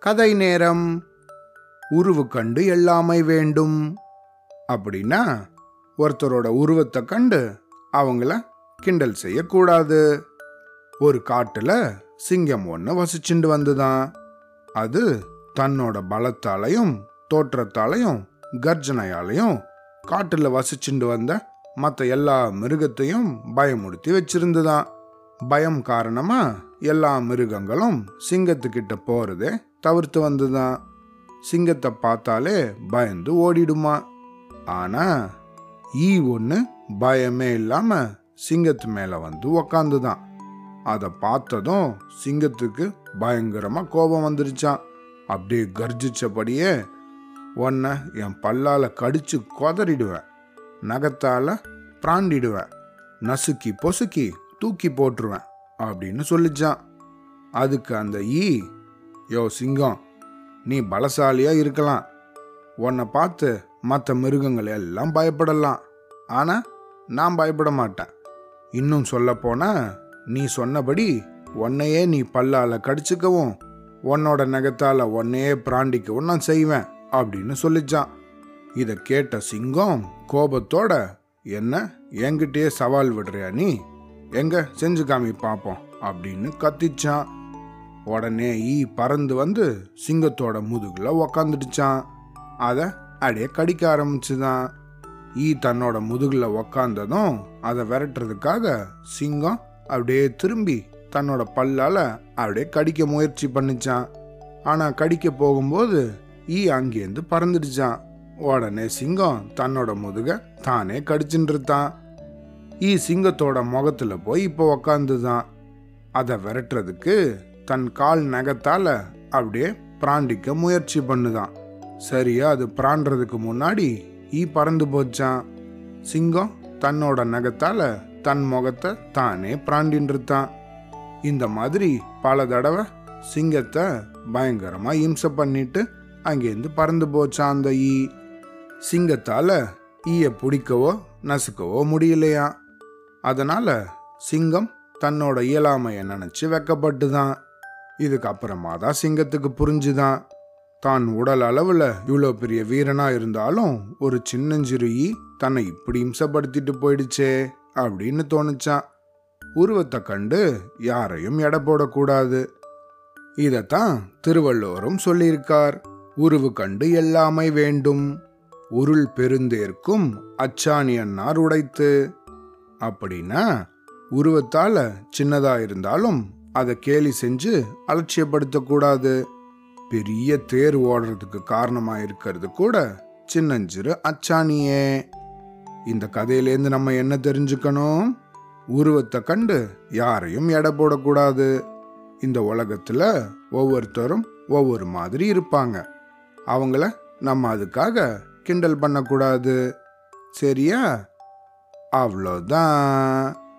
கதை நேரம். உருவு கண்டு எல்லாமை வேண்டும். அப்படின்னா ஒருத்தரோட உருவத்தை கண்டு அவங்கள கிண்டல் செய்யக்கூடாது. ஒரு காட்டுல சிங்கம் ஒன்று வசிச்சுண்டு வந்துதான். அது தன்னோட பலத்தாலையும் தோற்றத்தாலையும் கர்ஜனையாலையும் காட்டில் வசிச்சுண்டு வந்த மற்ற எல்லா மிருகத்தையும் பயமுறுத்தி வச்சிருந்துதான். பயம் காரணமாக எல்லா மிருகங்களும் சிங்கத்துக்கிட்ட போறதே தவிர்த்து வந்துதான். சிங்கத்தை பார்த்தாலே பயந்து ஓடிடுமா? ஆனா ஈ ஒன்று பயமே இல்லாம சிங்கத்து மேல வந்து உக்காந்துதான். அதை பார்த்ததும் சிங்கத்துக்கு பயங்கரமா கோபம் வந்துருச்சான் அப்படியே கர்ஜிச்சபடியே உன்னை என் பல்லால கடிச்சு கொதறிடுவேன். நகத்தால பிராண்டிடுவேன். நசுக்கி பொசுக்கி தூக்கி போட்டுருவேன். அப்படின்னு சொல்லிச்சான். அதுக்கு அந்த ஈ யோ சிங்கம் நீ பலசாலியா இருக்கலாம். உன்னை பார்த்து மற்ற மிருகங்கள் எல்லாம் பயப்படலாம். ஆனால் நான் பயப்பட மாட்டேன். இன்னும் சொல்லப்போனால் நீ சொன்னபடி உன்னையே நீ பல்லால் கடிச்சிக்கவும் உன்னோட நகத்தால் உன்னையே பிராண்டிக்கவும் நான் செய்வேன் அப்படின்னு சொல்லிச்சான். இதை கேட்ட சிங்கம் கோபத்தோட என்ன என்கிட்டயே சவால் விடுறியா நீ? எங்க செஞ்சு காமி பார்ப்போம் அப்படின்னு கத்திச்சான். உடனே ஈ பறந்து வந்து சிங்கத்தோட முதுகில் உக்காந்துடுச்சான். அதை அப்படியே கடிக்க ஆரம்பிச்சுதான். ஈ தன்னோட முதுகில் உக்காந்ததும் அதை விரட்டுறதுக்காக சிங்கம் அப்படியே திரும்பி தன்னோட பல்லால் அப்படியே கடிக்க முயற்சி பண்ணிச்சான். ஆனால் கடிக்க போகும்போது ஈ அங்கேருந்து பறந்துடுச்சான். உடனே சிங்கம் தன்னோட முதுக தானே கடிச்சுட்டு ஈ சிங்கத்தோட முகத்துல போய் இப்போ உக்காந்துதான். அதை விரட்டுறதுக்கு தன் கால் நகத்தால அப்படியே பிராண்டிக்க முயற்சி பண்ணுதான். சரியா அது பிராண்டுறதுக்கு முன்னாடி ஈ பறந்து போச்சான் சிங்கம் தன்னோட நகத்தால தன் முகத்தை தானே பிராண்டின்றுத்தான் இந்த மாதிரி பல தடவை சிங்கத்தை பயங்கரமா இம்சை பண்ணிட்டு அங்கேருந்து பறந்து போச்சான் அந்த ஈ. சிங்கத்தால ஈய பிடிக்கவோ நசுக்கவோ முடியலையா அதனால் சிங்கம் தன்னோட இயலாமைய நினைச்சு வெக்கப்பட்டுதான். இதுக்கப்புறமா தான் சிங்கத்துக்கு புரிஞ்சுதான். தான் உடல் அளவில் இவ்வளோ பெரிய வீரனாக இருந்தாலும் ஒரு சின்னஞ்சிறு ஈ தன்னை இப்படி இம்சப்படுத்திட்டு போயிடுச்சே அப்படின்னு தோணுச்சான் உருவத்தை கண்டு யாரையும் எடை போடக்கூடாது. இதைத்தான் திருவள்ளுவரும் சொல்லியிருக்கார். உருவு கண்டு எல்லாமை வேண்டும். உருள் பெருந்தேர்க்கும் அச்சாணி அன்னார் உடைத்து. அப்படின்னா உருவத்தால சின்னதா இருந்தாலும் அதை கேலி செஞ்சு அலட்சியப்படுத்தக்கூடாது. பெரிய தேர் ஓடுறதுக்கு காரணமா இருக்கிறது கூட சின்னஞ்சிறு அச்சாணியே. இந்த கதையிலேருந்து நம்ம என்ன தெரிஞ்சுக்கணும்? உருவத்தை கண்டு யாரையும் எடை போடக்கூடாது. இந்த உலகத்துல ஒவ்வொருத்தரும் ஒவ்வொரு மாதிரி இருப்பாங்க. அவங்கள நம்ம அதுக்காக கிண்டல் பண்ணக்கூடாது. சரியா? Avlodan.